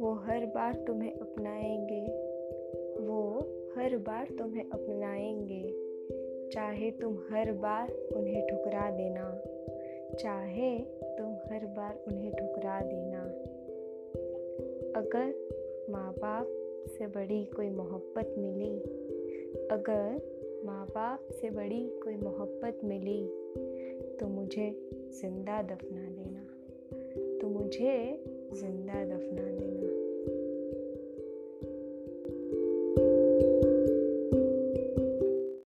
वो हर बार तुम्हें अपनाएँगे। वो हर बार तुम्हें अपनाएँगे। चाहे तुम हर बार उन्हें ठुकरा देना। चाहे तुम हर बार उन्हें ठुकरा देना। अगर माँ बाप से बड़ी कोई मोहब्बत मिली, अगर माँ बाप से बड़ी कोई मोहब्बत मिली तो मुझे ज़िंदा दफना देना। तो मुझे ज़िंदा दफना देना।